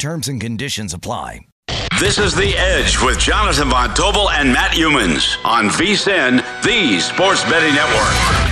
Terms and conditions apply. This is The Edge with Jonathan Von Tobel and Matt Youmans on VSIN, the Sports Betting Network.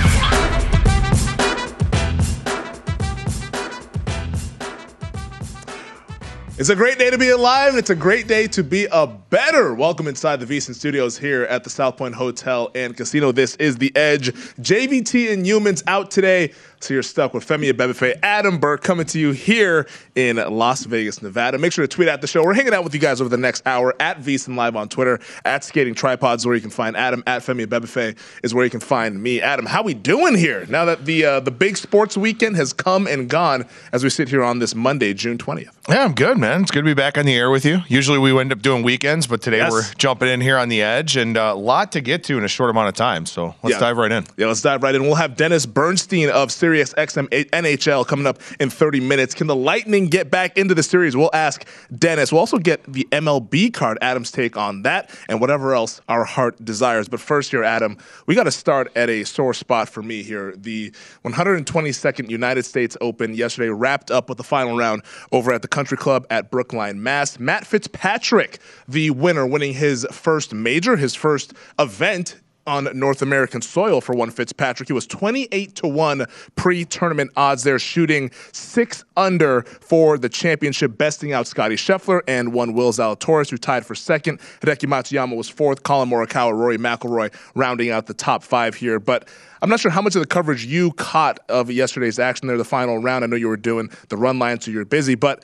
It's a great day to be alive, and it's a great day to be a bettor. Welcome inside the VSiN Studios here at the South Point Hotel and Casino. This is The Edge. JVT and Youmans out today. So you're stuck with Femi Abebefe, Adam Burke coming to you here in Las Vegas, Nevada. Make sure to tweet at the show. We're hanging out with you guys over the next hour at VSiN Live on Twitter, at Skating Tripods, where you can find Adam, at Femi Abebefe is where you can find me. Adam, how we doing here now that the uh, the big sports weekend has come and gone as we sit here on this Monday, June 20th? Yeah, I'm good, man. It's good to be back on the air with you. Usually we end up doing weekends, but today Yes. we're jumping in here on the edge and a lot to get to in a short amount of time. So let's Yeah. dive right in. Yeah, let's dive right in. We'll have Dennis Bernstein of Sirius XM NHL coming up in 30 minutes. Can the Lightning get back into the series? We'll ask Dennis. We'll also get the MLB card, Adam's take on that, and whatever else our heart desires. But first, here, Adam, we got to start at a sore spot for me here. The 122nd United States Open yesterday wrapped up with the final round over at the Country Club at Brookline, Mass. Matt Fitzpatrick, the winner, winning his first major, his first event on North American soil for one Fitzpatrick. He was 28 to 1 pre tournament odds there, shooting six under for the championship, besting out Scotty Scheffler and one Will Zalatoris, who tied for second. Hideki Matsuyama was fourth, Collin Morikawa, Rory McIlroy rounding out the top five here. But I'm not sure how much of the coverage you caught of yesterday's action there, the final round. I know you were doing the run line, so you're busy, but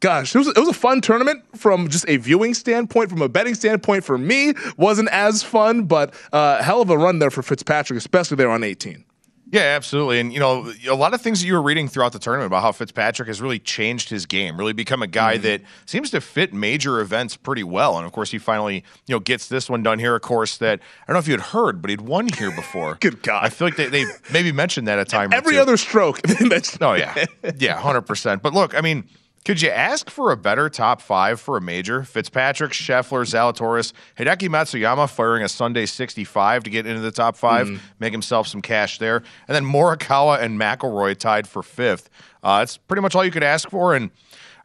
gosh, it was, it was a fun tournament from just a viewing standpoint, from a betting standpoint. For me, wasn't as fun, but uh, hell of a run there for Fitzpatrick, especially there on 18. Yeah, absolutely. And, you know, a lot of things that you were reading throughout the tournament about how Fitzpatrick has really changed his game, really become a guy Mm-hmm. that seems to fit major events pretty well. And of course, he finally, you know, gets this one done here, of course, that I don't know if you had heard, but he'd won here before. Good God. I feel like they, they maybe mentioned that a time or Every other stroke. they mentioned Oh yeah, yeah, hundred percent. But look, I mean, could you ask for a better top five for a major? Fitzpatrick, Scheffler, Zalatoris, Hideki Matsuyama firing a Sunday sixty-five to get into the top 5 Mm-hmm. make himself some cash there, and then Morikawa and McIlroy tied for fifth. Uh, that's pretty much all you could ask for, and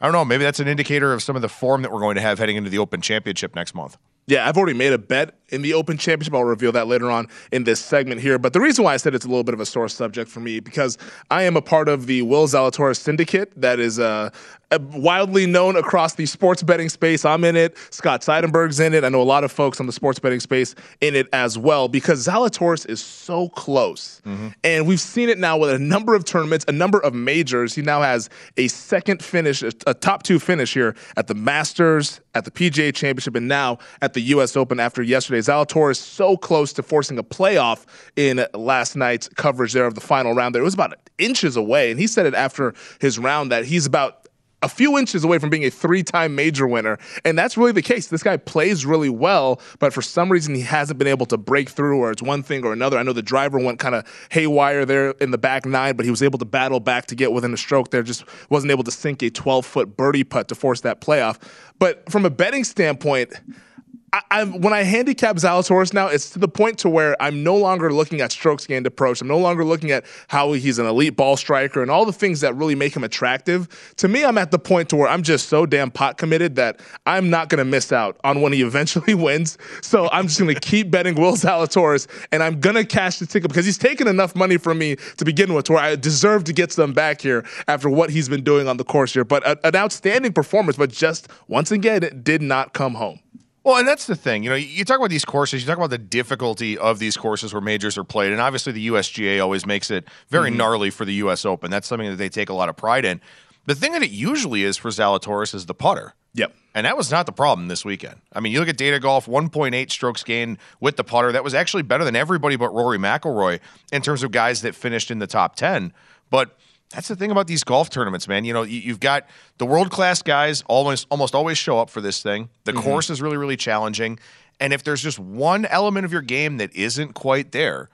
I don't know, maybe that's an indicator of some of the form that we're going to have heading into the Open Championship next month. Yeah, I've already made a bet in the Open Championship. I'll reveal that later on in this segment here. But the reason why I said it's a little bit of a sore subject for me because I am a part of the Will Zalatoris syndicate that is uh, uh, wildly known across the sports betting space. I'm in it. Scott Seidenberg's in it. I know a lot of folks on the sports betting space in it as well because Zalatoris is so close. Mm-hmm. And we've seen it now with a number of tournaments, a number of majors. He now has a second finish, a top two finish here at the Masters, at the PGA Championship, and now at the U.S. Open after yesterday. Zalatoris so close to forcing a playoff in last night's coverage there of the final round there. It was about inches away. And he said it after his round that he's about a few inches away from being a three time major winner. And that's really the case. This guy plays really well, but for some reason he hasn't been able to break through, or it's one thing or another. I know the driver went kind of haywire there in the back nine, but he was able to battle back to get within a stroke there, just wasn't able to sink a 12 foot birdie putt to force that playoff. But from a betting standpoint, I, when I handicap Zalatoris now, it's to the point to where I'm no longer looking at strokes gained approach. I'm no longer looking at how he's an elite ball striker and all the things that really make him attractive. To me, I'm at the point to where I'm just so damn pot committed that I'm not going to miss out on when he eventually wins. So I'm just going to keep betting Will Zalatoris, and I'm going to cash the ticket because he's taken enough money from me to begin with, to where I deserve to get some back here after what he's been doing on the course here. But a, an outstanding performance, but just once again, it did not come home. Well, and that's the thing. You know, you talk about these courses, you talk about the difficulty of these courses where majors are played, and obviously the USGA always makes it very mm-hmm. gnarly for the US Open. That's something that they take a lot of pride in. The thing that it usually is for Zalatoris is the putter. Yep. And that was not the problem this weekend. I mean, you look at data golf, 1.8 strokes gained with the putter. That was actually better than everybody but Rory McIlroy in terms of guys that finished in the top 10. But that's the thing about these golf tournaments, man. You know, you've got the world class guys almost almost always show up for this thing. The mm-hmm. course is really really challenging, and if there's just one element of your game that isn't quite there,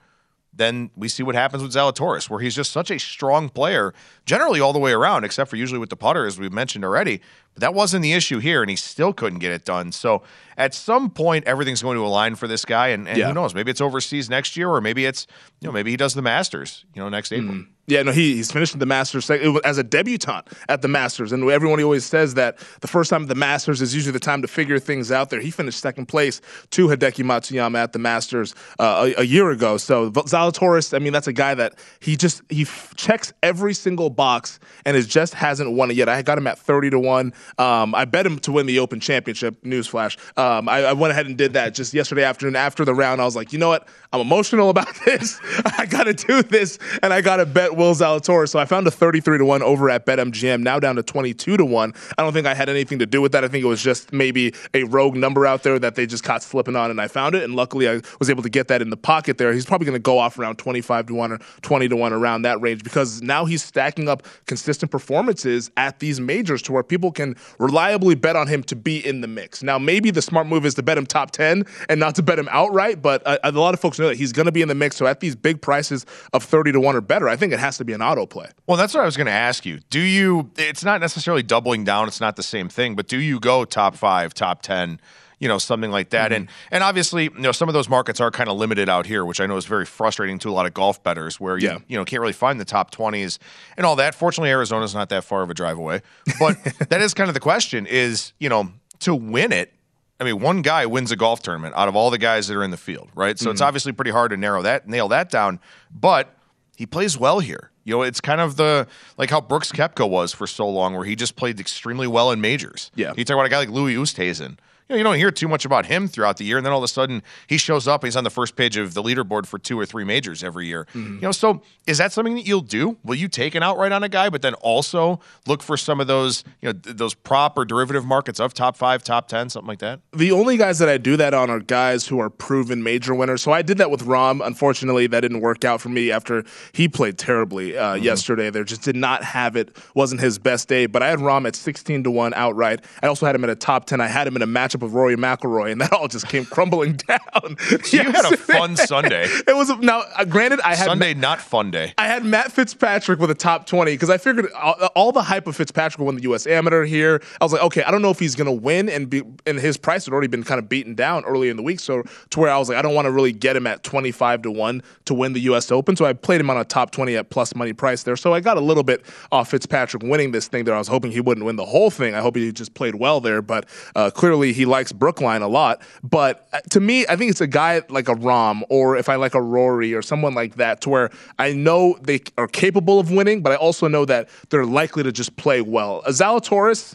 then we see what happens with Zalatoris, where he's just such a strong player, generally all the way around, except for usually with the putter, as we've mentioned already. But that wasn't the issue here, and he still couldn't get it done. So at some point, everything's going to align for this guy, and, and yeah. who knows? Maybe it's overseas next year, or maybe it's you know maybe he does the Masters, you know, next April. Mm. Yeah, no, he, he's finished the Masters as a debutant at the Masters. And everyone always says that the first time at the Masters is usually the time to figure things out there. He finished second place to Hideki Matsuyama at the Masters uh, a, a, year ago. So Zalatoris, I mean, that's a guy that he just he f- checks every single box and is just hasn't won it yet. I got him at 30 to 1. Um, I bet him to win the Open Championship, newsflash. Um, I, I went ahead and did that just yesterday afternoon after the round. I was like, you know what? I'm emotional about this. I got to do this, and I got to bet Will Zalatoris. So I found a 33 to 1 over at BetMGM, now down to 22 to 1. I don't think I had anything to do with that. I think it was just maybe a rogue number out there that they just caught slipping on, and I found it. And luckily, I was able to get that in the pocket there. He's probably going to go off around 25 to 1 or 20 to 1 around that range because now he's stacking up consistent performances at these majors to where people can reliably bet on him to be in the mix. Now, maybe the smart move is to bet him top 10 and not to bet him outright, but a, a lot of folks he's going to be in the mix. So at these big prices of 30 to 1 or better, I think it has to be an auto play. Well, that's what I was going to ask you. Do you, it's not necessarily doubling down, it's not the same thing, but do you go top five, top 10? you know something like that mm-hmm. and and obviously you know some of those markets are kind of limited out here which i know is very frustrating to a lot of golf bettors where you yeah. you know can't really find the top 20s and all that fortunately arizona's not that far of a drive away but that is kind of the question is you know to win it I mean, one guy wins a golf tournament out of all the guys that are in the field, right? So mm-hmm. it's obviously pretty hard to narrow that, nail that down. But he plays well here. You know, it's kind of the like how Brooks Koepka was for so long, where he just played extremely well in majors. Yeah, you talk about a guy like Louis Oosthuizen know, you don't hear too much about him throughout the year, and then all of a sudden he shows up. he's on the first page of the leaderboard for two or three majors every year. Mm-hmm. You know, so is that something that you'll do? Will you take an outright on a guy, but then also look for some of those, you know, th- those prop or derivative markets of top five, top ten, something like that? The only guys that I do that on are guys who are proven major winners. So I did that with Rahm. Unfortunately, that didn't work out for me after he played terribly uh, mm-hmm. yesterday. There just did not have it. wasn't his best day. But I had Rahm at sixteen to one outright. I also had him at a top ten. I had him in a matchup with Rory McIlroy and that all just came crumbling down. You had a fun Sunday. It was now. Uh, granted, I had Sunday, not fun day. I had Matt Fitzpatrick with a top twenty because I figured all, all, the hype of Fitzpatrick won the U.S. Amateur here. I was like, okay, I don't know if he's going to win, and be, and his price had already been kind of beaten down early in the week, so to where I was like, I don't want to really get him at twenty five to one to win the U.S. Open, so I played him on a top twenty at plus money price there. So I got a little bit off Fitzpatrick winning this thing there. I was hoping he wouldn't win the whole thing. I hope he just played well there, but uh, clearly he he likes Brookline a lot. But uh, to me, I think it's a guy like a Rahm or if I like a Rory or someone like that, to where I know they are capable of winning, but I also know that they're likely to just play well. Zalatoris,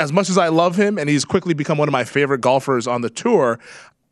as much as I love him and he's quickly become one of my favorite golfers on the tour,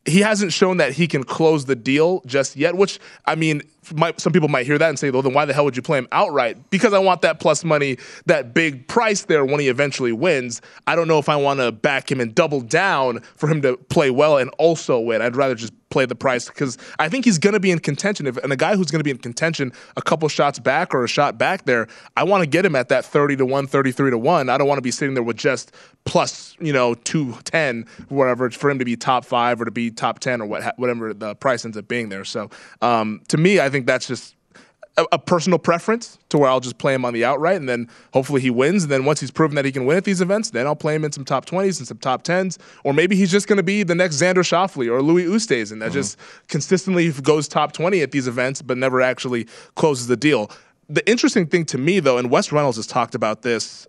he hasn't shown that he can close the deal just yet, which, I mean, might, some people might hear that and say, well, then why the hell would you play him outright? Because I want that plus money, that big price there when he eventually wins. I don't know if I want to back him and double down for him to play well and also win. I'd rather just play the price because I think he's going to be in contention. If, and a guy who's going to be in contention a couple shots back or a shot back there, I want to get him at that 30 to 1, 33 to 1. I don't want to be sitting there with just plus, you know, 210, whatever, for him to be top five or to be top 10 or what, whatever the price ends up being there. So um, to me, I think that's just a, a, personal preference to where I'll just play him on the outright and then hopefully he wins. And then once he's proven that he can win at these events, then I'll play him in some top 20s and some top 10s. Or maybe he's just going to be the next Xander Schauffele or Louis Oosthuizen that mm-hmm. just consistently goes top 20 at these events but never actually closes the deal the interesting thing to me, though, and Wes Reynolds has talked about this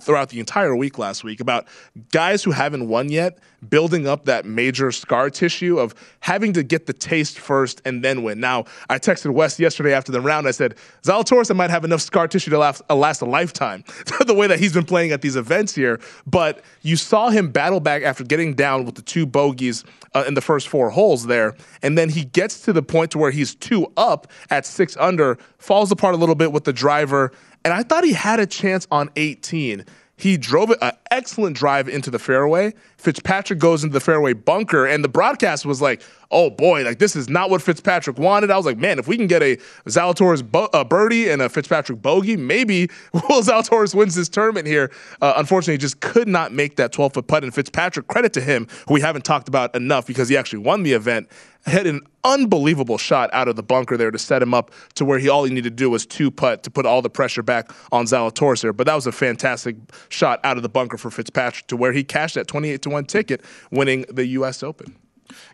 throughout the entire week last week about guys who haven't won yet building up that major scar tissue of having to get the taste first and then win. Now, I texted Wes yesterday after the round. I said, Zalatoris might have enough scar tissue to last, uh, last a lifetime, the way that he's been playing at these events here. But you saw him battle back after getting down with the two bogeys uh, in the first four holes there. And then he gets to the point to where he's two up at six under, falls apart a little bit with the driver. And I thought he had a chance on 18. He drove an excellent drive into the fairway. Fitzpatrick goes into the fairway bunker, and the broadcast was like, "Oh boy, like this is not what Fitzpatrick wanted." I was like, "Man, if we can get a Zalatoris bo- a birdie and a Fitzpatrick bogey, maybe Will Zalatoris wins this tournament here." Uh, unfortunately, he just could not make that 12 foot putt. And Fitzpatrick, credit to him, who we haven't talked about enough because he actually won the event hit an unbelievable shot out of the bunker there to set him up to where he all he needed to do was two putt to put all the pressure back on Zalatoris there. But that was a fantastic shot out of the bunker for Fitzpatrick to where he cashed that 28 to 1 ticket, winning the US Open.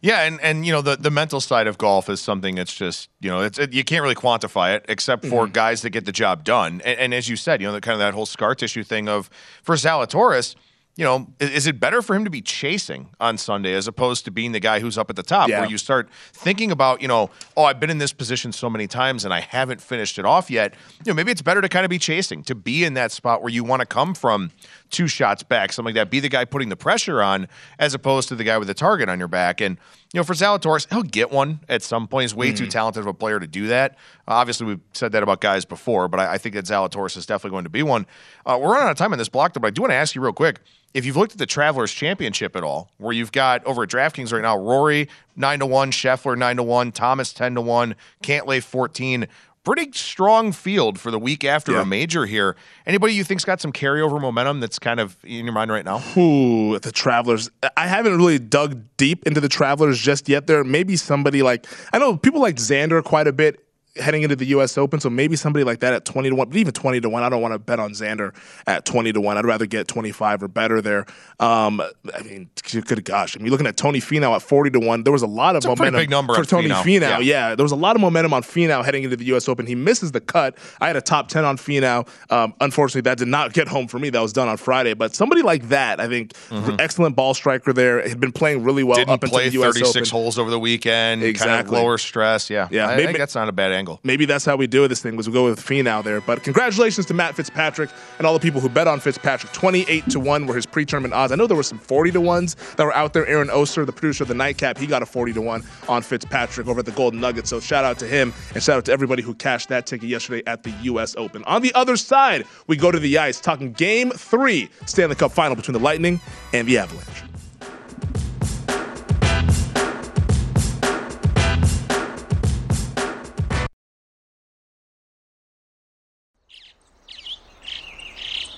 Yeah, and and you know the the mental side of golf is something that's just you know it's it, you can't really quantify it except for mm-hmm. guys that get the job done. And, and, as you said, you know the kind of that whole scar tissue thing of for Zalatoris you know, is it better for him to be chasing on Sunday as opposed to being the guy who's up at the top yeah. where you start thinking about, you know, oh, I've been in this position so many times and I haven't finished it off yet. You know, maybe it's better to kind of be chasing, to be in that spot where you want to come from two shots back, something like that, be the guy putting the pressure on as opposed to the guy with the target on your back. And, you know, for Zalatoris, he'll get one at some point. He's way mm. too talented of a player to do that. Uh, obviously, we've said that about guys before, but I, I think that Zalatoris is definitely going to be one. Uh, we're running out of time on this block, though, but I do want to ask you real quick if you've looked at the Travelers Championship at all, where you've got over at DraftKings right now, Rory nine to one, Scheffler nine to one, Thomas ten to one, Cantlay fourteen. Pretty strong field for the week after yeah. a major here. Anybody you think's got some carryover momentum that's kind of in your mind right now? Ooh, the Travelers. I haven't really dug deep into the Travelers just yet. There may be somebody like I know people like Xander quite a bit heading into the U.S. Open. So maybe somebody like that at 20 to 1, but even 20 to 1. I don't want to bet on Xander at 20 to 1. I'd rather get 25 or better there. Um, I mean, good gosh. I mean, looking at Tony Finau at 40 to 1, there was a lot of momentum big number for Tony Finau. Finau. Yeah. yeah. there was a lot of momentum on Finau heading into the U.S. Open. He misses the cut. I had a top 10 on Finau. Um, unfortunately, that did not get home for me. That was done on Friday. But somebody like that, I think, mm-hmm. excellent ball striker there, had been playing really well Didn't up until the U.S. 36 Open. holes over the weekend. Exactly. Kind of lower stress. Yeah. Yeah. I, maybe, I think that's not a bad angle. Maybe that's how we do this thing was we go with Finau there. But congratulations to Matt Fitzpatrick and all the people who bet on Fitzpatrick. 28 to 1 were his pre tournament odds. I know there were some 40 to 1s that were out there. Aaron Oster, the producer of the Nightcap, he got a 40 to 1 on Fitzpatrick over at the Golden Nugget. So shout out to him and shout out to everybody who cashed that ticket yesterday at the U.S. Open. On the other side, we go to the ice talking game three Stanley Cup final between the Lightning and the Avalanche.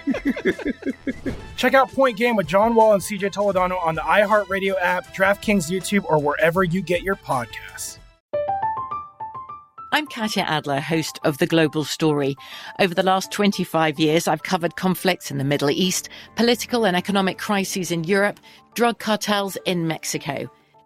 Check out Point Game with John Wall and CJ Toledano on the iHeartRadio app, DraftKings YouTube, or wherever you get your podcasts. I'm Katya Adler, host of The Global Story. Over the last 25 years, I've covered conflicts in the Middle East, political and economic crises in Europe, drug cartels in Mexico.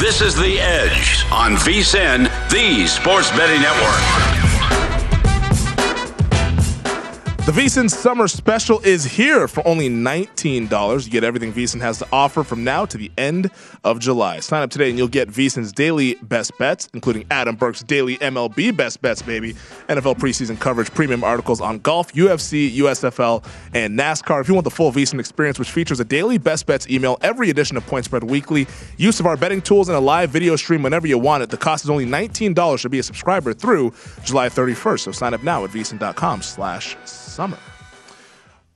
This is The Edge on VSIN, the Sports Betting Network. The VSiN Summer Special is here for only $19. You get everything VSiN has to offer from now to the end of July. Sign up today and you'll get VSiN's daily best bets, including Adam Burke's daily MLB best bets, baby, NFL preseason coverage, premium articles on golf, UFC, USFL, and NASCAR. If you want the full VSiN experience, which features a daily best bets email, every edition of Point Spread Weekly, use of our betting tools, and a live video stream whenever you want it, the cost is only $19 to be a subscriber through July 31st. So sign up now at VSiN.com slash summer.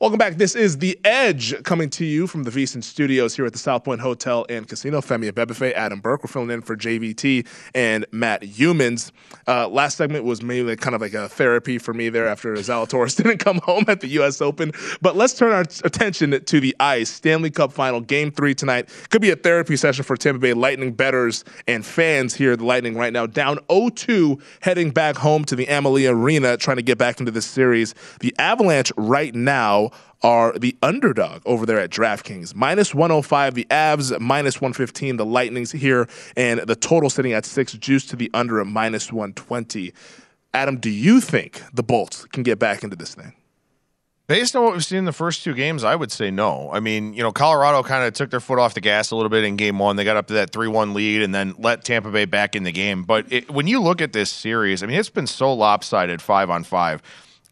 Welcome back. This is The Edge coming to you from the VSiN studios here at the South Point Hotel and Casino. Femi Abebefe, Adam Burke. We're filling in for JVT and Matt Youmans. Uh, last segment was mainly kind of like a therapy for me there after Zalatoris didn't come home at the U.S. Open. But let's turn our attention to the ice. Stanley Cup final, game three tonight. Could be a therapy session for Tampa Bay Lightning bettors and fans here at the Lightning right now. Down 0-2, heading back home to the Amalie Arena, trying to get back into this series. The Avalanche right now are the underdog over there at DraftKings. Minus 105, the Avs, minus 115, the Lightnings here, and the total sitting at six, juice to the under at minus 120. Adam, do you think the Bolts can get back into this thing? Based on what we've seen in the first two games, I would say no. I mean, you know, Colorado kind of took their foot off the gas a little bit in game one. They got up to that 3 1 lead and then let Tampa Bay back in the game. But it, when you look at this series, I mean, it's been so lopsided five on five.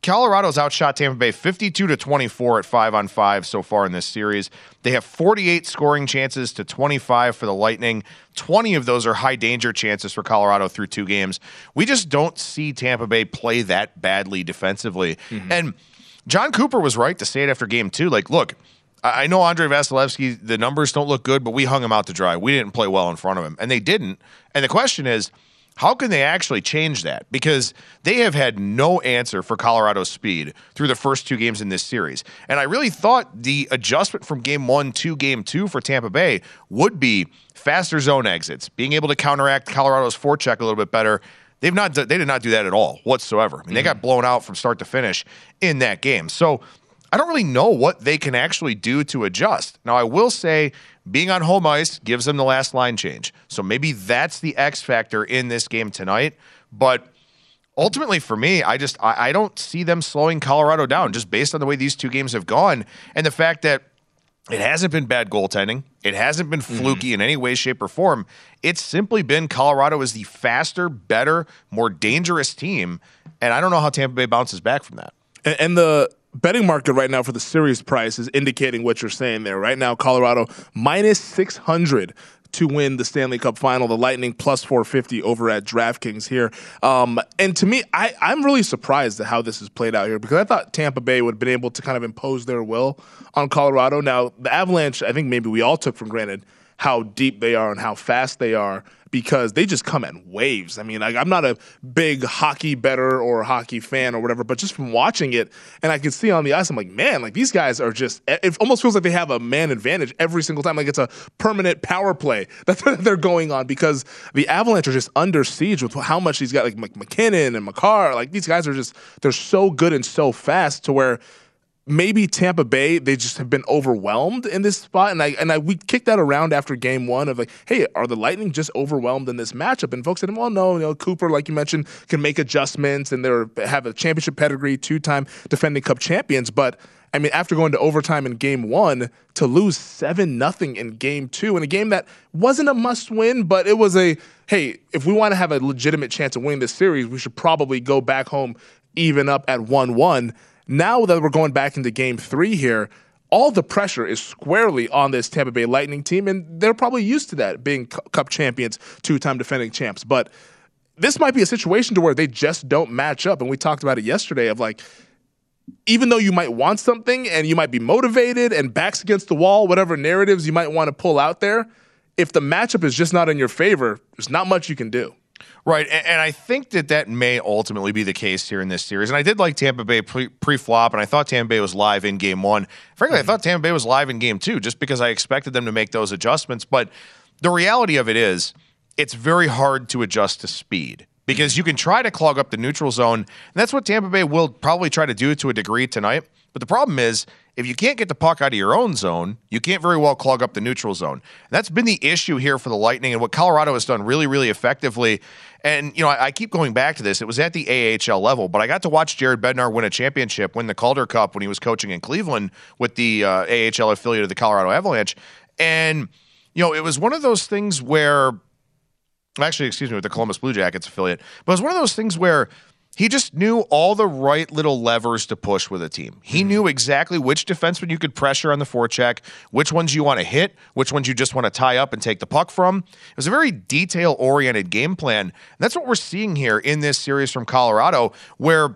Colorado's outshot Tampa Bay 52 to 24 at 5 on 5 so far in this series. They have 48 scoring chances to 25 for the Lightning. 20 of those are high danger chances for Colorado through two games. We just don't see Tampa Bay play that badly defensively. Mm-hmm. And Jon Cooper was right to say it after game 2 like, look, I I know Andrei Vasilevskiy, the numbers don't look good, but we hung him out to dry. We didn't play well in front of him. And they didn't. And the question is, how can they actually change that? Because they have had no answer for Colorado's speed through the first two games in this series. And I really thought the adjustment from game one to game two for Tampa Bay would be faster zone exits, being able to counteract Colorado's forecheck a little bit better. They've not they did not do that at all whatsoever. I mean, they mm-hmm. got blown out from start to finish in that game. So I don't really know what they can actually do to adjust. Now, I will say being on home ice gives them the last line change. So maybe that's the X factor in this game tonight. But ultimately, for me, I just I, I don't see them slowing Colorado down just based on the way these two games have gone and the fact that it hasn't been bad goaltending. It hasn't been mm-hmm. fluky in any way, shape, or form. It's simply been Colorado is the faster, better, more dangerous team. And I don't know how Tampa Bay bounces back from that. And, and the betting market right now for the series price is indicating what you're saying there. Right now, Colorado minus 600 to win the Stanley Cup final. The Lightning plus 450 over at DraftKings here. Um, and to me, I, I'm really surprised at how this has played out here because I thought Tampa Bay would have been able to kind of impose their will on Colorado. Now, the Avalanche, I think maybe we all took for granted how deep they are and how fast they are because they just come in waves. I mean, like, I'm not a big hockey bettor or hockey fan or whatever, but just from watching it, and I can see on the ice, I'm like, man, like these guys are just. It almost feels like they have a man advantage every single time. Like it's a permanent power play that they're going on because the Avalanche are just under siege with how much these got. like MacKinnon and Makar. Like these guys are just they're so good and so fast to where maybe Tampa Bay they just have been overwhelmed in this spot, and I and I we kicked that around after game one of like, hey, are the Lightning just overwhelmed in this matchup? And folks said, well, no, you know, Cooper, like you mentioned, can make adjustments, and they have a championship pedigree, two time defending Cup champions, but. I mean, after going to overtime in game one, to lose 7 nothing in game two, in a game that wasn't a must win, but it was a hey, if we want to have a legitimate chance of winning this series, we should probably go back home even up at 1 1. Now that we're going back into game three here, all the pressure is squarely on this Tampa Bay Lightning team, and they're probably used to that, being Cup champions, two time defending champs. But this might be a situation to where they just don't match up. And we talked about it yesterday of like, even though you might want something and you might be motivated and backs against the wall, whatever narratives you might want to pull out there, if the matchup is just not in your favor, there's not much you can do. Right, and, and, I think that that may ultimately be the case here in this series. And I did like Tampa Bay pre flop, and I thought Tampa Bay was live in game one. Frankly, mm-hmm. I thought Tampa Bay was live in game two, just because I expected them to make those adjustments. But the reality of it is, it's very hard to adjust to speed because you can try to clog up the neutral zone, and that's what Tampa Bay will probably try to do to a degree tonight. But the problem is, if you can't get the puck out of your own zone, you can't very well clog up the neutral zone. And that's been the issue here for the Lightning and what Colorado has done really, really effectively. And, you know, I, I, keep going back to this. It was at the AHL level, but I got to watch Jared Bednar win a championship, win the Calder Cup when he was coaching in Cleveland with the uh, AHL affiliate of the Colorado Avalanche. And, you know, it was one of those things where, actually, excuse me, with the Columbus Blue Jackets affiliate, but it was one of those things where he just knew all the right little levers to push with a team. He mm-hmm. knew exactly which defenseman you could pressure on the forecheck, which ones you want to hit, which ones you just want to tie up and take the puck from. It was a very detail oriented game plan. And that's what we're seeing here in this series from Colorado, where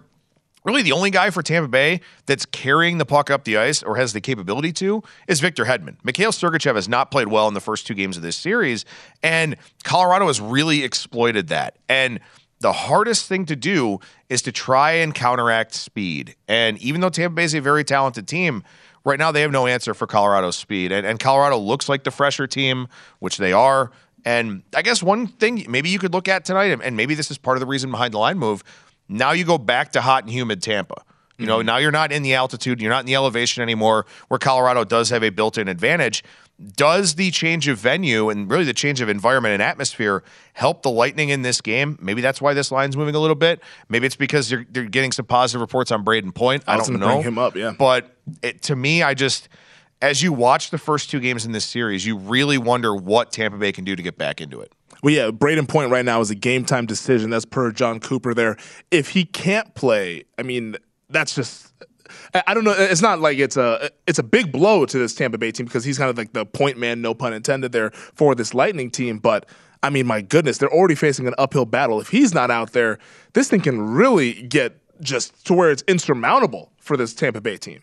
really the only guy for Tampa Bay that's carrying the puck up the ice or has the capability to is Victor Hedman. Mikhail Sergachev has not played well in the first two games of this series, and Colorado has really exploited that. And the hardest thing to do is to try and counteract speed. And even though Tampa Bay is a very talented team, right now they have no answer for Colorado's speed. And, and Colorado looks like the fresher team, which they are. And I guess one thing maybe you could look at tonight, and maybe this is part of the reason behind the line move. Now you go back to hot and humid Tampa. You know, mm-hmm. now you're not in the altitude, you're not in the elevation anymore, where Colorado does have a built in advantage. Does the change of venue and really the change of environment and atmosphere help the Lightning in this game? Maybe that's why this line's moving a little bit. Maybe it's because they're, they're getting some positive reports on Brayden Point. I, I don't know. Bring him up, yeah. But it, to me, I just as you watch the first two games in this series, you really wonder what Tampa Bay can do to get back into it. Well, yeah, Brayden Point right now is a game time decision. That's per Jon Cooper there. If he can't play, I mean, that's just I don't know. It's not like it's a it's a big blow to this Tampa Bay team because he's kind of like the point man, no pun intended, there for this Lightning team. But I mean, my goodness, they're already facing an uphill battle. If he's not out there, this thing can really get just to where it's insurmountable for this Tampa Bay team.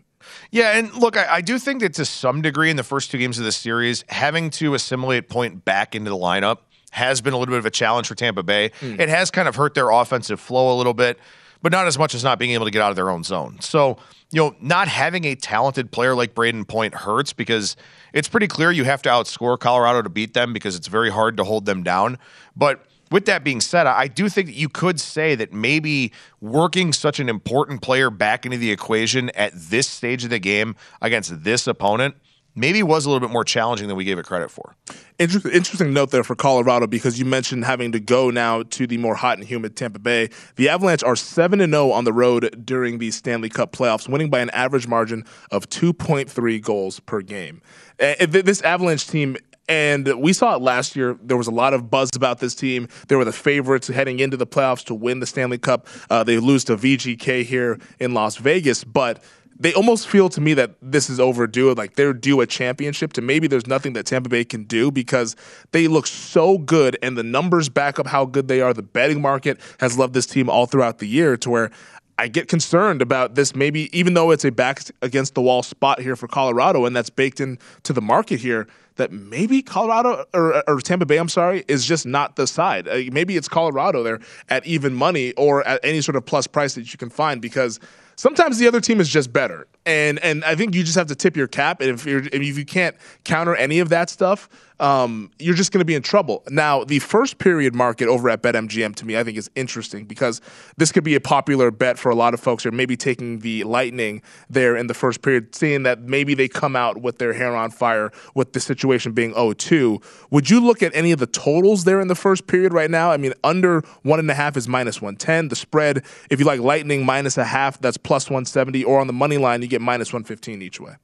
Yeah, and look, I, I, do think that to some degree in the first two games of this series, having to assimilate point back into the lineup has been a little bit of a challenge for Tampa Bay. Mm. It has kind of hurt their offensive flow a little bit but not as much as not being able to get out of their own zone. So, you know, not having a talented player like Brayden Point hurts because it's pretty clear you have to outscore Colorado to beat them because it's very hard to hold them down. But with that being said, I do think that you could say that maybe working such an important player back into the equation at this stage of the game against this opponent – maybe was a little bit more challenging than we gave it credit for. Interesting, interesting note there for Colorado because you mentioned having to go now to the more hot and humid Tampa Bay. The Avalanche are 7 0 on the road during the Stanley Cup playoffs, winning by an average margin of 2.3 goals per game. This Avalanche team and we saw it last year. There was a lot of buzz about this team. They were the favorites heading into the playoffs to win the Stanley Cup. Uh, they lose to VGK here in Las Vegas, but they almost feel to me that this is overdue. Like they're due a championship. To maybe there's nothing that Tampa Bay can do because they look so good, and the numbers back up how good they are. The betting market has loved this team all throughout the year. To where I get concerned about this. Maybe even though it's a back against the wall spot here for Colorado, and that's baked into the market here that maybe Colorado or, or, Tampa Bay, I'm sorry, is just not the side. Uh, maybe it's Colorado there at even money or at any sort of plus price that you can find because sometimes the other team is just better. And and I think you just have to tip your cap. And if you're if you can't counter any of that stuff, um, you're just going to be in trouble. Now, the first period market over at BetMGM to me, I think is interesting because this could be a popular bet for a lot of folks, who are maybe taking the Lightning there in the first period, seeing that maybe they come out with their hair on fire with the situation being 0-2. Would you look at any of the totals there in the first period right now? I mean, under one and a half is minus 110. The spread, if you like Lightning minus a half, that's plus 170, or on the money line, get minus 115 each way.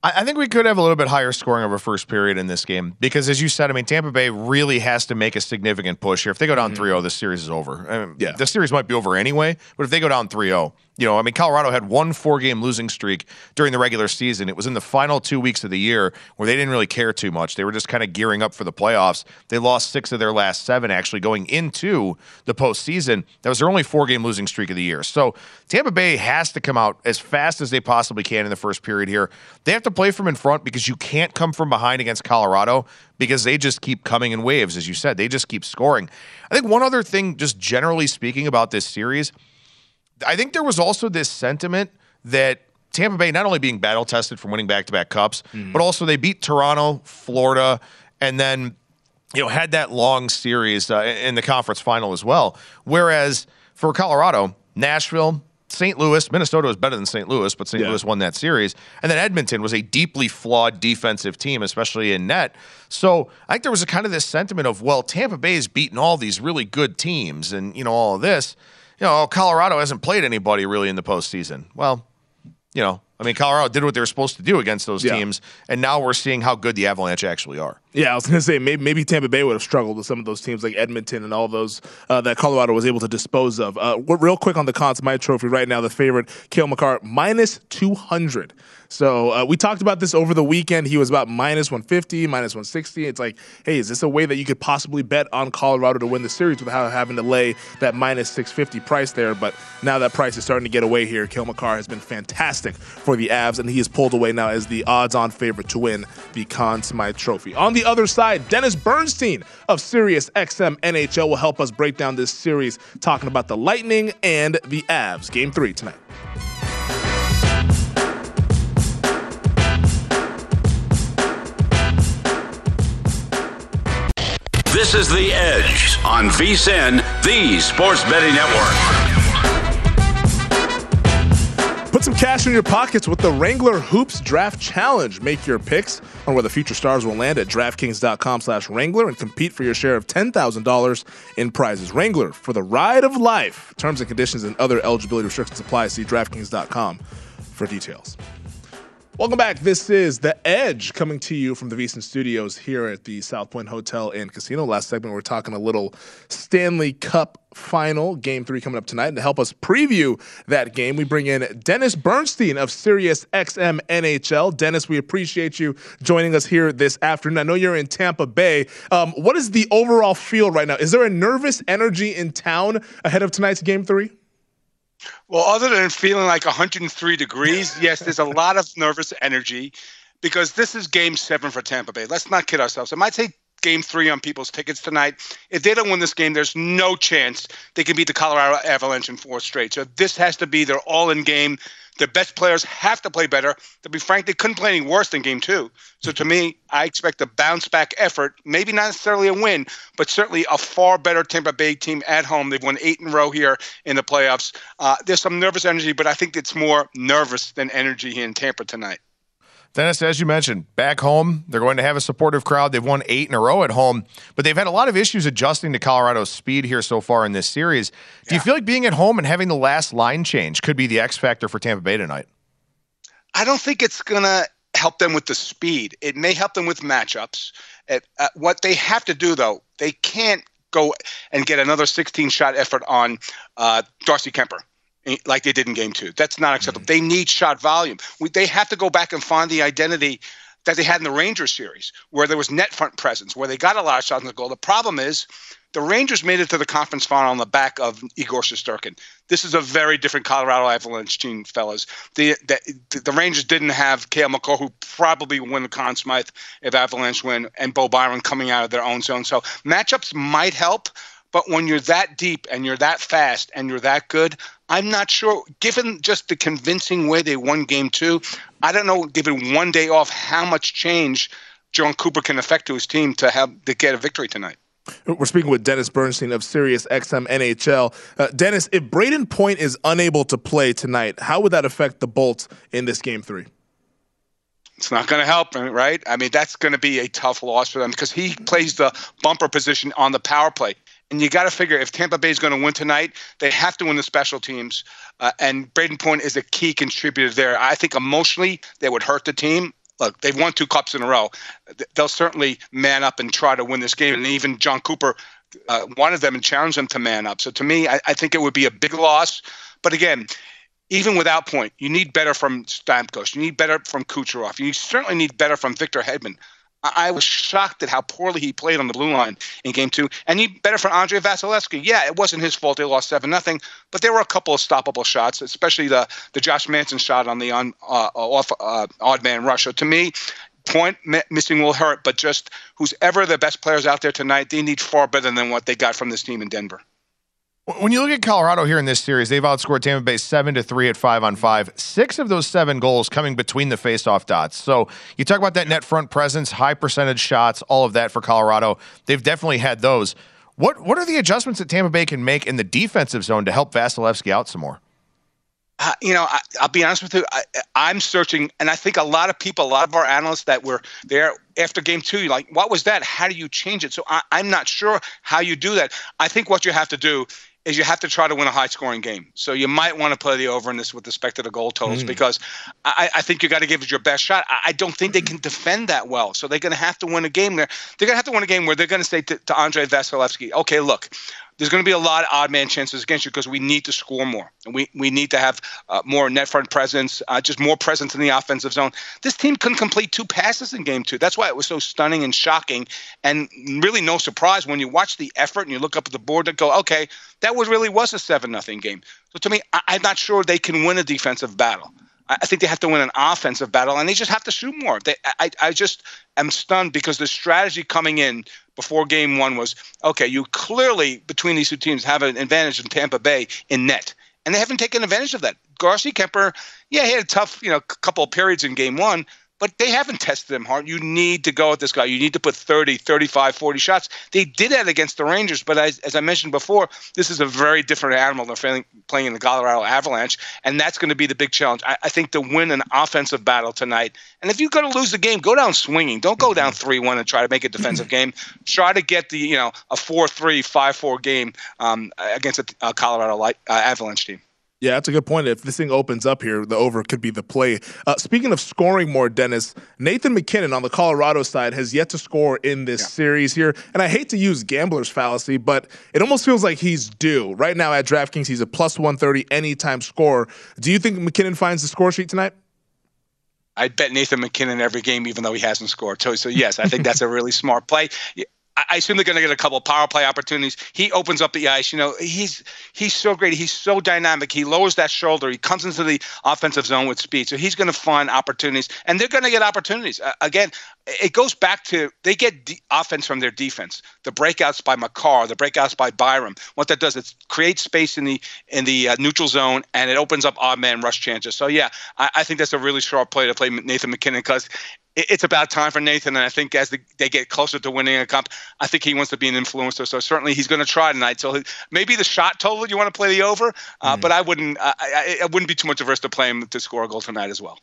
I think we could have a little bit higher scoring of a first period in this game because, as you said, I mean, Tampa Bay really has to make a significant push here. If they go down mm-hmm. 3 0, this series is over. I mean, yeah. The series might be over anyway, but if they go down 3 0, you know, I mean, Colorado had one four game losing streak during the regular season. It was in the final two weeks of the year where they didn't really care too much. They were just kind of gearing up for the playoffs. They lost six of their last seven actually going into the postseason. That was their only four game losing streak of the year. So Tampa Bay has to come out as fast as they possibly can in the first period here. They have to play from in front because you can't come from behind against Colorado because they just keep coming in waves, as you said. They just keep scoring. I think one other thing, just generally speaking about this series, I think there was also this sentiment that Tampa Bay not only being battle tested from winning back to back cups, mm. but also they beat Toronto, Florida, and then you know had that long series uh, in the conference final as well. Whereas for Colorado, Nashville, St. Louis, Minnesota was better than St. Louis, but St. Yeah. Louis won that series. And then Edmonton was a deeply flawed defensive team, especially in net. So I think there was a kind of this sentiment of, well, Tampa Bay has beaten all these really good teams and, you know, all of this you know, Colorado hasn't played anybody really in the postseason. Well, you know, I mean, Colorado did what they were supposed to do against those yeah. teams, and now we're seeing how good the Avalanche actually are. Yeah, I was going to say maybe, maybe, Tampa Bay would have struggled with some of those teams like Edmonton and all those uh, that Colorado was able to dispose of. Uh, real quick on the Conn Smythe Trophy right now, the favorite Cale Makar minus two hundred. So uh, we talked about this over the weekend. He was about minus 150, minus 160. It's like, hey, is this a way that you could possibly bet on Colorado to win the series without having to lay that minus 650 price there? But now that price is starting to get away here. Cale Makar has been fantastic for the Avs, and he is pulled away now as the odds-on favorite to win the Conn Smythe Trophy. On the other side, Dennis Bernstein of Sirius XM NHL will help us break down this series, talking about the Lightning and the Avs. Game three tonight. This is The Edge on VSIN, the Sports Betting Network. Put some cash in your pockets with the Wrangler Hoops Draft Challenge. Make your picks on where the future stars will land at DraftKings.com slash Wrangler and compete for your share of $10,000 in prizes. Wrangler, for the ride of life. Terms and conditions and other eligibility restrictions apply. See DraftKings.com for details. Welcome back. This is The Edge coming to you from the VSIN Studios here at the South Point Hotel and Casino. Last segment, we are talking a little Stanley Cup final, game three coming up tonight. And to help us preview that game, we bring in Dennis Bernstein of Sirius XM NHL. Dennis, we appreciate you joining us here this afternoon. I know you're in Tampa Bay. Um, what is the overall feel right now? Is there a nervous energy in town ahead of tonight's game three? Well, other than feeling like 103 degrees, yes, there's a lot of nervous energy because this is game seven for Tampa Bay. Let's not kid ourselves. It might say game three on people's tickets tonight. If they don't win this game, there's no chance they can beat the Colorado Avalanche in four straight. So this has to be their all in game. The best players have to play better. To be frank, they couldn't play any worse than game two. So to me, I expect a bounce back effort, maybe not necessarily a win, but certainly a far better Tampa Bay team at home. They've won eight in a row here in the playoffs. Uh, there's some nervous energy, but I think it's more nervous than energy here in Tampa tonight. Dennis, as you mentioned, back home, they're going to have a supportive crowd. They've won eight in a row at home, but they've had a lot of issues adjusting to Colorado's speed here so far in this series. Do you feel like being at home and having the last line change could be the X factor for Tampa Bay tonight? I don't think it's going to help them with the speed. It may help them with matchups. It, uh, what they have to do, though, they can't go and get another 16 shot effort on uh, Darcy Kuemper like they did in game two. That's not acceptable. Mm. They need shot volume. We, they have to go back and find the identity that they had in the Rangers series, where there was net front presence, where they got a lot of shots on the goal. The problem is the Rangers made it to the conference final on the back of Igor Shesterkin. This is a very different Colorado Avalanche team, fellas. The the, the Rangers didn't have Cale Makar, who probably win the Conn Smythe if Avalanche win, and Bowen Byram coming out of their own zone. So matchups might help, but when you're that deep and you're that fast and you're that good, I'm not sure, given just the convincing way they won game two, I don't know, given one day off, how much change Jon Cooper can affect to his team to have to get a victory tonight. We're speaking with Dennis Bernstein of Sirius XM NHL. Uh, Dennis, if Brayden Point is unable to play tonight, how would that affect the Bolts in this game three? It's not going to help, right? I mean, that's going to be a tough loss for them because he plays the bumper position on the power play. And you got to figure if Tampa Bay is going to win tonight, they have to win the special teams. Uh, and Brayden Point is a key contributor there. I think emotionally, they would hurt the team. Look, they've won two cups in a row. They'll certainly man up and try to win this game. And even Jon Cooper uh, wanted them and challenged them to man up. So to me, I, I think it would be a big loss. But again, even without point, you need better from Stamkos. You need better from Kucherov. You certainly need better from Victor Hedman. I was shocked at how poorly he played on the blue line in game two. And he better for Andrei Vasilevskiy. Yeah, it wasn't his fault they lost seven nothing, but there were a couple of stoppable shots, especially the the Josh Manson shot on the on uh, off uh, odd man rush. So to me, point missing will hurt, but just who's ever the best players out there tonight, they need far better than what they got from this team in Denver. When you look at Colorado here in this series, they've outscored Tampa Bay seven to three at five on five. Six of those seven goals coming between the faceoff dots. So you talk about that net front presence, high percentage shots, all of that for Colorado. They've definitely had those. What what are the adjustments that Tampa Bay can make in the defensive zone to help Vasilevskiy out some more? Uh, you know, I, will be honest with you. I, am searching, and I think a lot of people, a lot of our analysts that were there after game two, like, what was that? How do you change it? So I, I'm not sure how you do that. I think what you have to do is you have to try to win a high scoring game. So you might want to play the over in this with respect to the goal totals mm. because I, I, think you got to give it your best shot. I, I, don't think they can defend that well. So they're going to have to win a game there. They're going to have to win a game where they're going to say to, to Andrei Vasilevskiy, okay, look, there's going to be a lot of odd man chances against you because we need to score more. And we, we need to have uh, more net front presence, uh, just more presence in the offensive zone. This team couldn't complete two passes in game two. That's why it was so stunning and shocking. And really no surprise when you watch the effort and you look up at the board and go, okay, that was really was a 7 nothing game. So to me, I, I'm not sure they can win a defensive battle. I think they have to win an offensive battle, and they just have to shoot more. They, I, I just am stunned because the strategy coming in before game one was okay, you clearly, between these two teams, have an advantage in Tampa Bay in net. And they haven't taken advantage of that. Darcy Kuemper, yeah, he had a tough, you know, couple of periods in game one, but they haven't tested him hard. You need to go at this guy. You need to put 30, 35, 40 shots. They did that against the Rangers, but as, as I mentioned before, this is a very different animal than playing in the Colorado Avalanche, and that's going to be the big challenge. I, I, think to win an offensive battle tonight, and if you're going to lose the game, go down swinging. Don't go down 3 1 and try to make a defensive game. Try to get the, you know, a 4 3, 5 4 game um, against a, a Colorado uh, Avalanche team. Yeah, that's a good point. If this thing opens up here, the over could be the play. Uh, speaking of scoring more, Dennis, Nathan MacKinnon on the Colorado side has yet to score in this yeah. series here. And I hate to use gambler's fallacy, but it almost feels like he's due. Right now at DraftKings, he's a plus 130 anytime scorer. Do you think MacKinnon finds the score sheet tonight? I bet Nathan MacKinnon every game, even though he hasn't scored. So, so yes, I think that's a really smart play. I assume they're going to get a couple power play opportunities. He opens up the ice. You know, he's he's so great. He's so dynamic. He lowers that shoulder. He comes into the offensive zone with speed. So he's going to find opportunities, and they're going to get opportunities. Uh, again, it goes back to they get de- offense from their defense. The breakouts by Makar, the breakouts by Byram. What that does, it creates space in the in the uh, neutral zone, and it opens up odd man rush chances. So yeah, I, I think that's a really sharp play to play Nathan MacKinnon because it's about time for Nathan. And I think as the, they get closer to winning a cup, I think he wants to be an influencer. So certainly he's going to try tonight. So maybe the shot total you want to play the over, uh, mm but I wouldn't. I, I, I, wouldn't be too much averse to play him to score a goal tonight as well.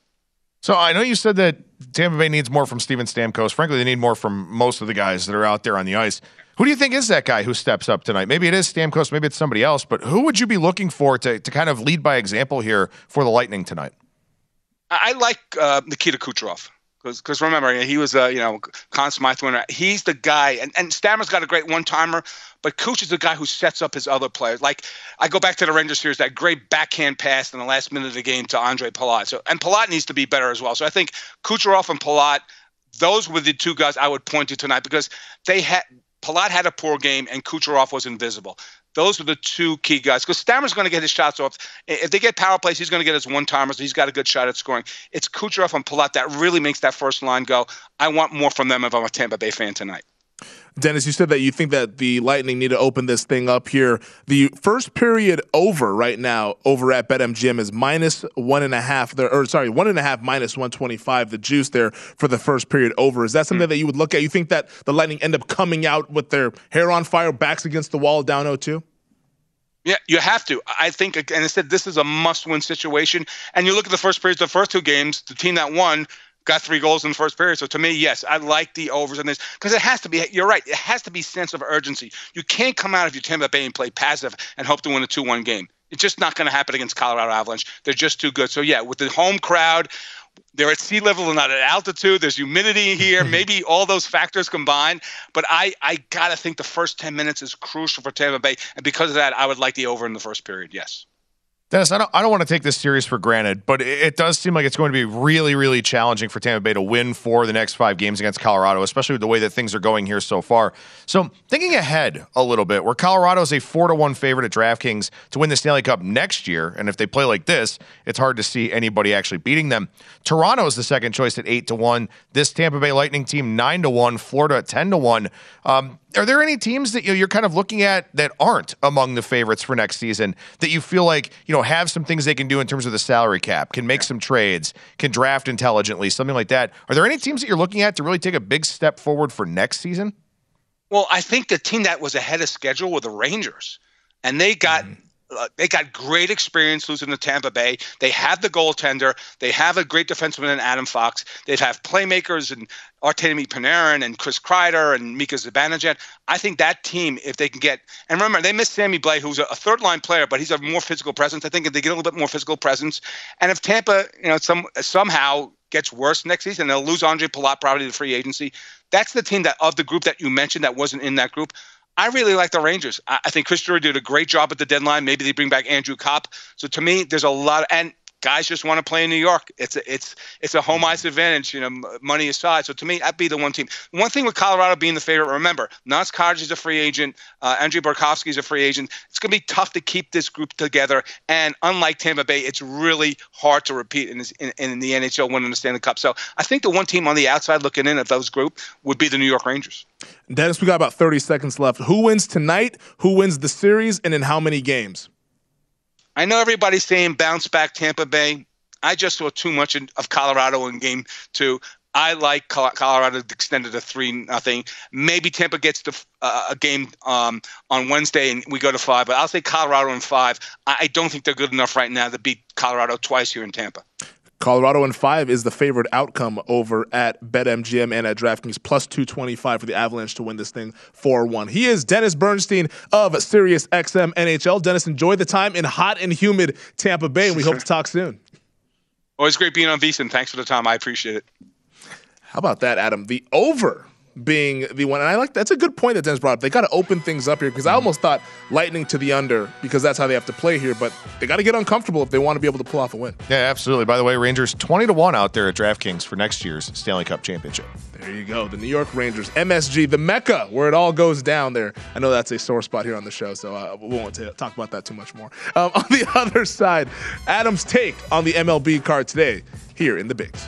So I know you said that Tampa Bay needs more from Steven Stamkos. Frankly, they need more from most of the guys that are out there on the ice. Who do you think is that guy who steps up tonight? Maybe it is Stamkos, maybe it's somebody else, but who would you be looking for to, to kind of lead by example here for the Lightning tonight? I like uh, Nikita Kucherov Because remember, he was a you know Conn Smythe winner. He's the guy, and, and Stammer's got a great one timer, but Cooch is the guy who sets up his other players. Like I go back to the Rangers series, that great backhand pass in the last minute of the game to Andre Palat. So and Palat needs to be better as well. So I think Kucherov and Palat, those were the two guys I would point to tonight because they had Palat had a poor game and Kucherov was invisible. Those are the two key guys because Stammer's going to get his shots off. If they get power plays, he's going to get his one timers. He's got a good shot at scoring. It's Kucherov and Palat that really makes that first line go. I want more from them if I'm a Tampa Bay fan tonight. Dennis, you said that you think that the Lightning need to open this thing up here. The first period over right now over at BetMGM is minus one and a half. There, or sorry, one and a half minus one twenty five. The juice there for the first period over. Is that something mm-hmm. that you would look at? You think that the Lightning end up coming out with their hair on fire, backs against the wall, down 0-2? Yeah, you have to. I think, and I said this is a must-win situation. And you look at the first period, the first two games, the team that won got three goals in the first period. So to me, yes, I like the overs in this because it has to be. You're right. It has to be sense of urgency. You can't come out of your Tampa Bay and play passive and hope to win a two-one game. It's just not going to happen against Colorado Avalanche. They're just too good. So yeah, with the home crowd, they're at sea level and not at altitude. There's humidity here. Mm-hmm. Maybe all those factors combined. But I, I gotta think the first 10 minutes is crucial for Tampa Bay, and because of that, I would like the over in the first period. Yes. Dennis, I don't, I don't want to take this series for granted, but it, does seem like it's going to be really, really challenging for Tampa Bay to win for the next five games against Colorado, especially with the way that things are going here so far. So, thinking ahead a little bit, where Colorado is a four to one favorite at DraftKings to win the Stanley Cup next year, and if they play like this, it's hard to see anybody actually beating them. Toronto is the second choice at eight to one. This Tampa Bay Lightning team nine to one. Florida at ten to one. Um, are there any teams that you're kind of looking at that aren't among the favorites for next season that you feel like you know have some things they can do in terms of the salary cap, can make some trades, can draft intelligently, something like that? Are there any teams that you're looking at to really take a big step forward for next season? Well, I think the team that was ahead of schedule were the Rangers, and they got mm Uh, they got great experience losing to Tampa Bay. They have the goaltender. They have a great defenseman in Adam Fox. They have playmakers and Artemi Panarin and Chris Kreider and Mika Zibanejad. I think that team, if they can get, and remember, they missed Sammy Blais, who's a, third line player, but he's a more physical presence. I think if they get a little bit more physical presence, and if Tampa, you know, some somehow gets worse next season, they'll lose Andre Palat probably to free agency. That's the team that of the group that you mentioned that wasn't in that group. I really like the Rangers. I, I think Chris Drury did a great job at the deadline. Maybe they bring back Andrew Copp. So to me, there's a lot of, and guys just want to play in New York. It's a, it's it's a home ice advantage, you know, money aside. So to me, that'd be the one team. One thing with Colorado being the favorite, remember, Naz Kadri is a free agent. Uh, Andre Burakovsky is a free agent. It's going to be tough to keep this group together. And unlike Tampa Bay, it's really hard to repeat in, this, in, in the NHL winning the Stanley Cup. So I think the one team on the outside looking in of those group would be the New York Rangers. Dennis, we got about 30 seconds left. Who wins tonight? Who wins the series? And in how many games? I know everybody's saying bounce back Tampa Bay. I just saw too much of Colorado in game two. I like Colorado extended to three nothing. Maybe Tampa gets the, uh, a game um, on Wednesday and we go to five, but I'll say Colorado in five. I don't think they're good enough right now to beat Colorado twice here in Tampa. Colorado in five is the favored outcome over at BetMGM and at DraftKings plus 225 for the Avalanche to win this thing 4 1. He is Dennis Bernstein of Sirius XM NHL. Dennis, enjoy the time in hot and humid Tampa Bay, and we hope to talk soon. Always great being on VSiN. Thanks for the time. I appreciate it. How about that, Adam? The over being the one. And I like that's a good point that Dennis brought up. They got to open things up here because I mm-hmm. almost thought Lightning to the under because that's how they have to play here. But they got to get uncomfortable if they want to be able to pull off a win. Yeah, absolutely. By the way, Rangers twenty to one out there at DraftKings for next year's Stanley Cup championship. There you go. The New York Rangers, MSG, the Mecca, where it all goes down there. I know that's a sore spot here on the show, so uh, we won't t- talk about that too much more. Um, on the other side, Adam's take on the MLB card today here in the Bigs.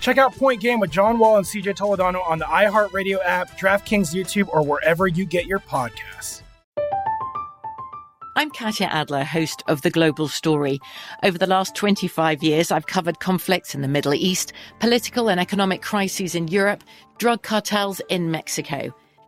Check out Point Game with John Wall and CJ Toledano on the iHeartRadio app, DraftKings YouTube, or wherever you get your podcasts. I'm Katya Adler, host of The Global Story. Over the last 25 years, I've covered conflicts in the Middle East, political and economic crises in Europe, drug cartels in Mexico.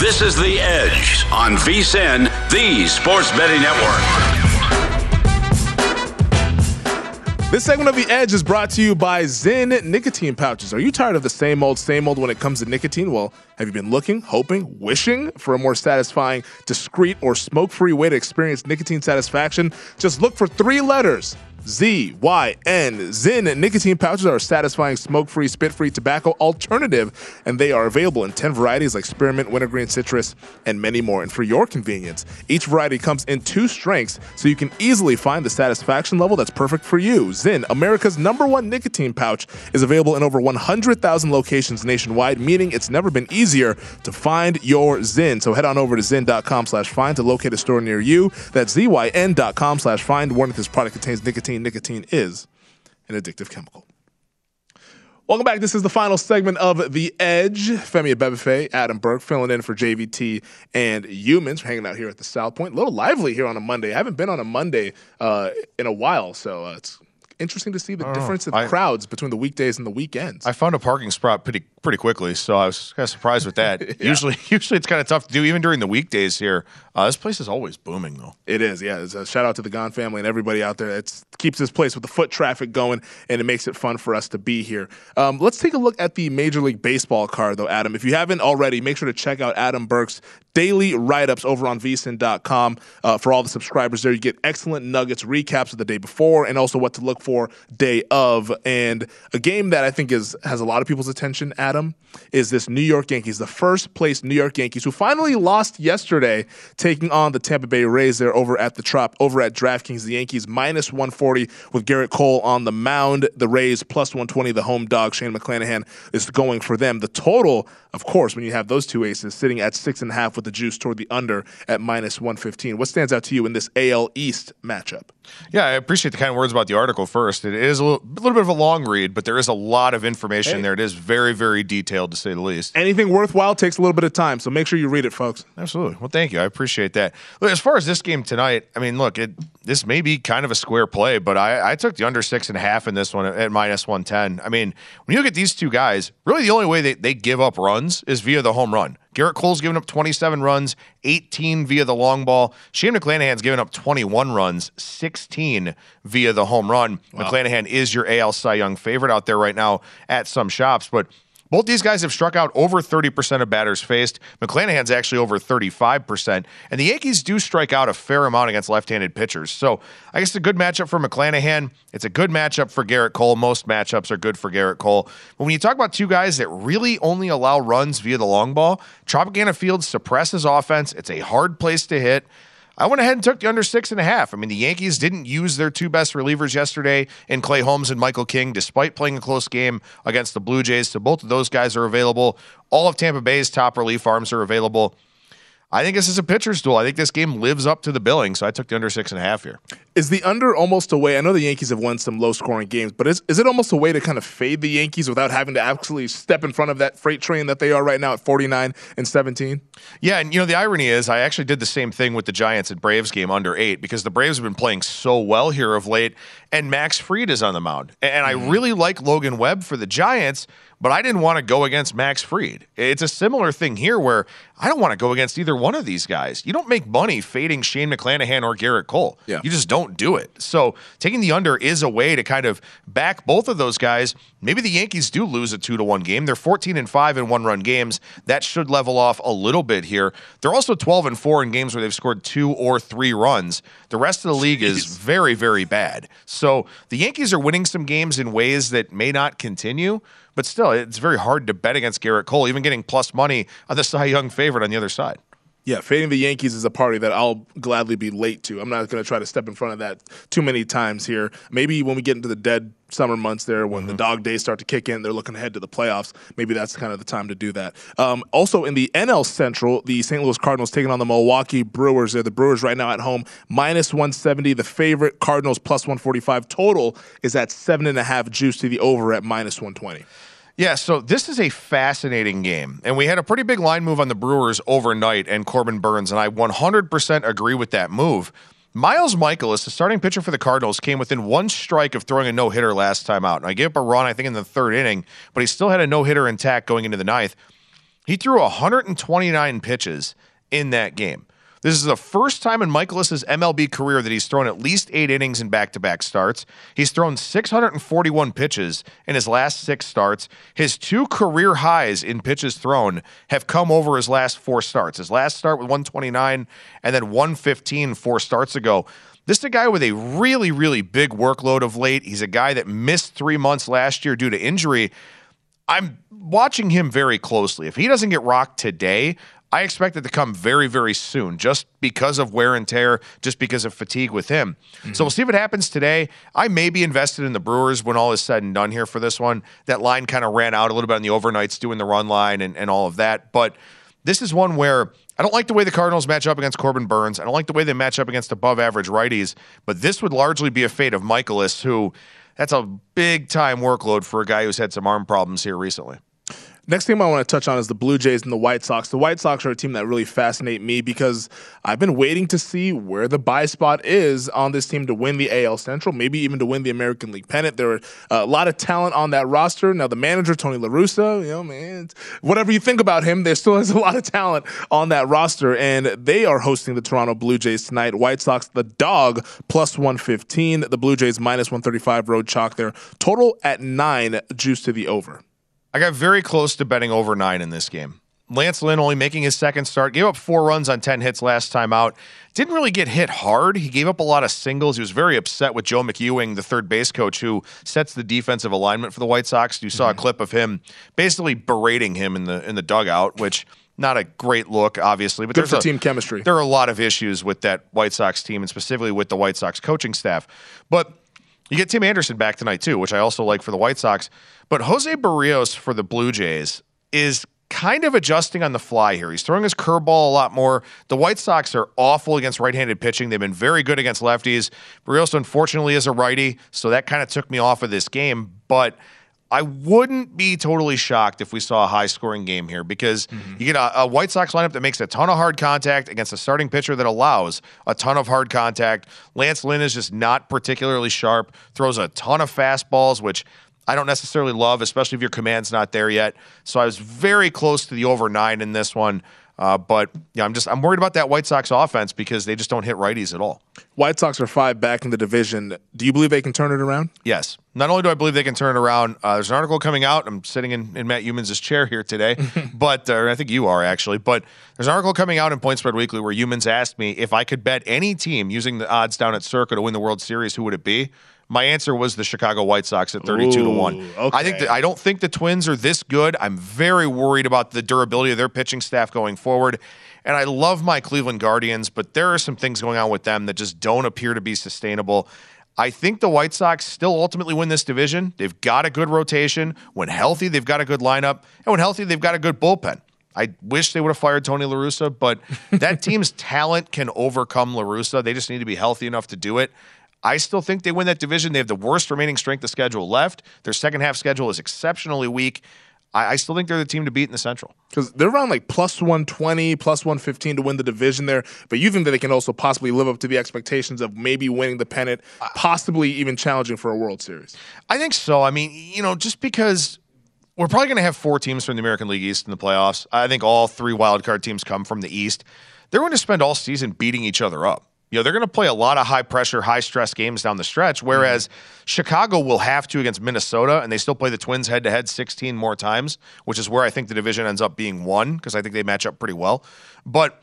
This is The Edge on VSIN, the Sports Betting Network. This segment of The Edge is brought to you by Zyn nicotine pouches. Are you tired of the same old, same old when it comes to nicotine? Well, have you been looking, hoping, wishing for a more satisfying, discreet, or smoke free way to experience nicotine satisfaction? Just look for three letters. Z Y N. Zyn nicotine pouches are a satisfying, smoke free, spit free tobacco alternative, and they are available in 10 varieties like spearmint, wintergreen, citrus, and many more. And for your convenience, each variety comes in two strengths so you can easily find the satisfaction level that's perfect for you. Zyn, America's number one nicotine pouch, is available in over 100,000 locations nationwide, meaning it's never been easier to find your Zyn. So head on over to zyn.com slash find to locate a store near you. That's zyn.com slash find. Warning this product contains nicotine. Nicotine is an addictive chemical. Welcome back. This is the final segment of The Edge. Femi Abebefe, Adam Burke filling in for JVT and Youmans hanging out here at the South Point. A little lively here on a Monday. I haven't been on a Monday uh, in a while, so uh, it's interesting to see the I don't know. difference in I- crowds between the weekdays and the weekends. I found a parking spot pretty pretty quickly, so I was kind of surprised with that. Usually, usually it's kind of tough to do, even during the weekdays here. Uh, this place is always booming, though. It is, yeah. It's a shout out to the Gaughan family and everybody out there. It keeps this place with the foot traffic going, and it makes it fun for us to be here. Um, let's take a look at the Major League Baseball card, though, Adam. If you haven't already, make sure to check out Adam Burke's daily write ups over on vsin.com. Uh, for all the subscribers there, you get excellent nuggets, recaps of the day before, and also what to look for day of. And a game that I think is has a lot of people's attention, Adam, is this New York Yankees, the first place New York Yankees, who finally lost yesterday, taking on the Tampa Bay Rays there over at the Trop, over at DraftKings. The Yankees minus 140 with Gerrit Cole on the mound. The Rays plus 120, the home dog, Shane McClanahan, is going for them. The total, of course, when you have those two aces, sitting at six and a half with the juice toward the under at minus 115. What stands out to you in this AL East matchup? Yeah, I appreciate the kind of words about the article first. It is a little, a little bit of a long read, but there is a lot of information Hey. there. It is very, very detailed, to say the least. Anything worthwhile takes a little bit of time, so make sure you read it, folks. Absolutely. Well, thank you. I appreciate that. Look, as far as this game tonight, I mean, look, it this may be kind of a square play, but I, I took the under six and a half in this one at, at minus 110. I mean, when you look at these two guys, really the only way they, they give up runs is via the home run. Gerrit Cole's given up 27 runs, 18 via the long ball. Shane McClanahan's given up 21 runs, 16 via the home run. McClanahan is your AL Cy Young favorite out there right now at some shops, but Both these guys have struck out over 30% of batters faced. McClanahan's actually over 35%. And the Yankees do strike out a fair amount against left handed pitchers. So I guess a good matchup for McClanahan. It's a good matchup for Gerrit Cole. Most matchups are good for Gerrit Cole. But when you talk about two guys that really only allow runs via the long ball, Tropicana Field suppresses offense. It's a hard place to hit. I went ahead and took the under six and a half. I mean, the Yankees didn't use their two best relievers yesterday in Clay Holmes and Michael King, despite playing a close game against the Blue Jays. So both of those guys are available. All of Tampa Bay's top relief arms are available. I think this is a pitcher's duel. I think this game lives up to the billing, so I took the under six and a half here. Is the under almost a way? I know the Yankees have won some low scoring games, but is, is it almost a way to kind of fade the Yankees without having to actually step in front of that freight train that they are right now at 49 and 17? Yeah, and you know, the irony is I actually did the same thing with the Giants at Braves game under eight because the Braves have been playing so well here of late, and Max Fried is on the mound. And I mm-hmm. really like Logan Webb for the Giants but I didn't want to go against Max Fried. It's a similar thing here where I don't want to go against either one of these guys. You don't make money fading Shane McClanahan or Gerrit Cole. Yeah. You just don't do it. So taking the under is a way to kind of back both of those guys. Maybe the Yankees do lose a two to one game. They're 14 and five in one run games. That should level off a little bit here. They're also 12 and four in games where they've scored two or three runs. The rest of the league is very, very bad. So the Yankees are winning some games in ways that may not continue. But still, it's very hard to bet against Gerrit Cole, even getting plus money on the Cy Young favorite on the other side. Yeah, fading the Yankees is a party that I'll gladly be late to. I'm not going to try to step in front of that too many times here. Maybe when we get into the dead summer months there, when Mm-hmm. the dog days start to kick in, they're looking ahead to the playoffs. Maybe that's kind of the time to do that. Um, also, in the NL Central, the St. Louis Cardinals taking on the Milwaukee Brewers. They're the Brewers right now at home, minus 170. The favorite Cardinals plus 145. Total is at seven and a half. Juice to the over at minus 120. Yeah, so this is a fascinating game. And we had a pretty big line move on the Brewers overnight and Corbin Burnes, and I 100% agree with that move. Miles Mikolas, the starting pitcher for the Cardinals, came within one strike of throwing a no hitter last time out. And I gave up a run, I think, in the third inning, but he still had a no hitter intact going into the ninth. He threw 129 pitches in that game. This is the first time in Mikolas's MLB career that he's thrown at least eight innings in back-to-back starts. He's thrown 641 pitches in his last six starts. His two career highs in pitches thrown have come over his last four starts. His last start with 129 and then 115 four starts ago. This is a guy with a really, really big workload of late. He's a guy that missed three months last year due to injury. I'm watching him very closely. If he doesn't get rocked today, I expect it to come very, very soon, just because of wear and tear, just because of fatigue with him. So we'll see what happens today. I may be invested in the Brewers when all is said and done here for this one. That line kind of ran out a little bit on the overnights, doing the run line and, and all of that. But this is one where I don't like the way the Cardinals match up against Corbin Burnes. I don't like the way they match up against above average righties. But this would largely be a fate of Mikolas, who that's a big time workload for a guy who's had some arm problems here recently. Next thing I want to touch on is the Blue Jays and the White Sox. The White Sox are a team that really fascinate me because I've been waiting to see where the buy spot is on this team to win the AL Central, maybe even to win the American League pennant. There are a lot of talent on that roster. Now, the manager, Tony La Russa, you know, man, whatever you think about him, there still is a lot of talent on that roster, and they are hosting the Toronto Blue Jays tonight. White Sox, the dog, plus 115. The Blue Jays, minus 135 road chalk there. Total at nine, juice to the over. I got very close to betting over nine in this game. Lance Lynn only making his second start, gave up four runs on 10 hits last time out. Didn't really get hit hard. He gave up a lot of singles. He was very upset with Joe McEwing, the third base coach who sets the defensive alignment for the White Sox. You saw a mm-hmm. clip of him basically berating him in the in the dugout, which not a great look, obviously. But Good there's for a- team chemistry. There are a lot of issues with that White Sox team, and specifically with the White Sox coaching staff. But you get Tim Anderson back tonight too, which I also like for the White Sox. But Jose Berrios for the Blue Jays is kind of adjusting on the fly here. He's throwing his curveball a lot more. The White Sox are awful against right-handed pitching. They've been very good against lefties. Barrios unfortunately is a righty, so that kind of took me off of this game, but I wouldn't be totally shocked if we saw a high scoring game here because you get a, a White Sox lineup that makes a ton of hard contact against a starting pitcher that allows a ton of hard contact. Lance Lynn is just not particularly sharp, throws a ton of fastballs, which I don't necessarily love, especially if your command's not there yet. So I was very close to the over nine in this one. Uh, but yeah, I'm just I'm worried about that White Sox offense because they just don't hit righties at all. White Sox are five back in the division. Do you believe they can turn it around? Yes. Not only do I believe they can turn it around, uh, there's an article coming out. I'm sitting in, in Matt Youmans' chair here today, but uh, I think you are actually. But there's an article coming out in Point Spread Weekly where Youmans asked me if I could bet any team using the odds down at Circa to win the World Series, who would it be? My answer was the Chicago White Sox at 32 to 1. Ooh, I think okay. that, I don't think the Twins are this good. I'm very worried about the durability of their pitching staff going forward. And I love my Cleveland Guardians, but there are some things going on with them that just don't appear to be sustainable. I think the White Sox still ultimately win this division. They've got a good rotation. When healthy, they've got a good lineup. And when healthy, they've got a good bullpen. I wish they would have fired Tony La Russa, but that team's talent can overcome La Russa. They just need to be healthy enough to do it. I still think they win that division. They have the worst remaining strength of schedule left. Their second half schedule is exceptionally weak. I, I still think they're the team to beat in the Central. Because they're around like plus 120, plus 115 to win the division there. But you think that they can also possibly live up to the expectations of maybe winning the pennant, possibly even challenging for a World Series? I think so. I mean, you know, just because we're probably going to have four teams from the American League East in the playoffs. I think all three wildcard teams come from the East. They're going to spend all season beating each other up. You know, they're going to play a lot of high pressure, high stress games down the stretch, whereas mm-hmm. Chicago will have to against Minnesota, and they still play the Twins head to head 16 more times, which is where I think the division ends up being won because I think they match up pretty well. But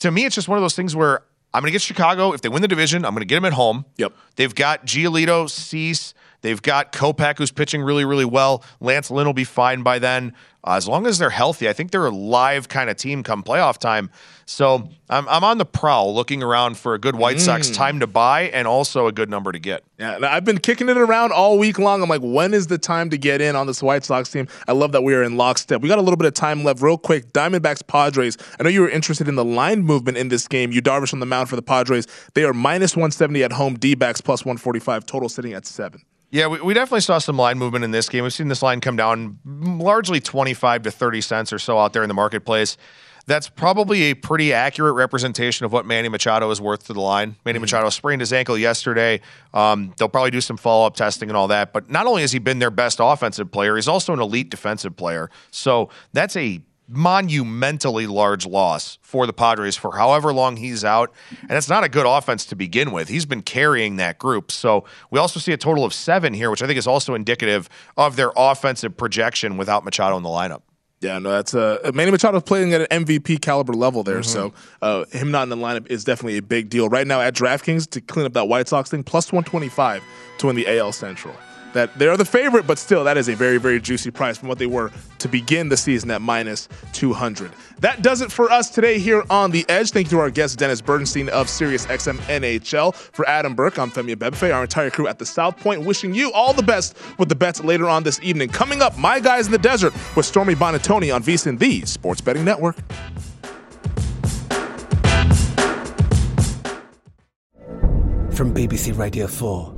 to me, it's just one of those things where I'm going to get Chicago. If they win the division, I'm going to get them at home. Yep. They've got Giolito, Cease. They've got Kopech, who's pitching really, really well. Lance Lynn will be fine by then. Uh, as long as they're healthy, I think they're a live kind of team come playoff time. So I'm, I'm on the prowl looking around for a good White Sox Mm. time to buy and also a good number to get. Yeah, I've been kicking it around all week long. I'm like, when is the time to get in on this White Sox team? I love that we are in lockstep. We got a little bit of time left, real quick. Diamondbacks Padres. I know you were interested in the line movement in this game. You Darvish on the mound for the Padres. They are minus 170 at home. D backs plus 145. Total sitting at seven. Yeah, we, we definitely saw some line movement in this game. We've seen this line come down largely 25 to 30 cents or so out there in the marketplace. That's probably a pretty accurate representation of what Manny Machado is worth to the line. Manny Machado sprained his ankle yesterday. Um, they'll probably do some follow up testing and all that. But not only has he been their best offensive player, he's also an elite defensive player. So that's a monumentally large loss for the Padres for however long he's out. And it's not a good offense to begin with. He's been carrying that group. So we also see a total of seven here, which I think is also indicative of their offensive projection without Machado in the lineup. Yeah, no, that's uh, Manny Machado's playing at an MVP caliber level there. Mm-hmm. So uh, him not in the lineup is definitely a big deal. Right now at DraftKings to clean up that White Sox thing, plus 125 to win the AL Central. That they're the favorite, but still, that is a very, very juicy price from what they were to begin the season at minus 200. That does it for us today here on The Edge. Thank you to our guest, Dennis Bernstein of SiriusXM NHL. For Adam Burke, I'm Femi Bebefe, our entire crew at the South Point, wishing you all the best with the bets later on this evening. Coming up, My Guys in the Desert with Stormy Buonantony on VSIN, the Sports Betting Network. From BBC Radio 4,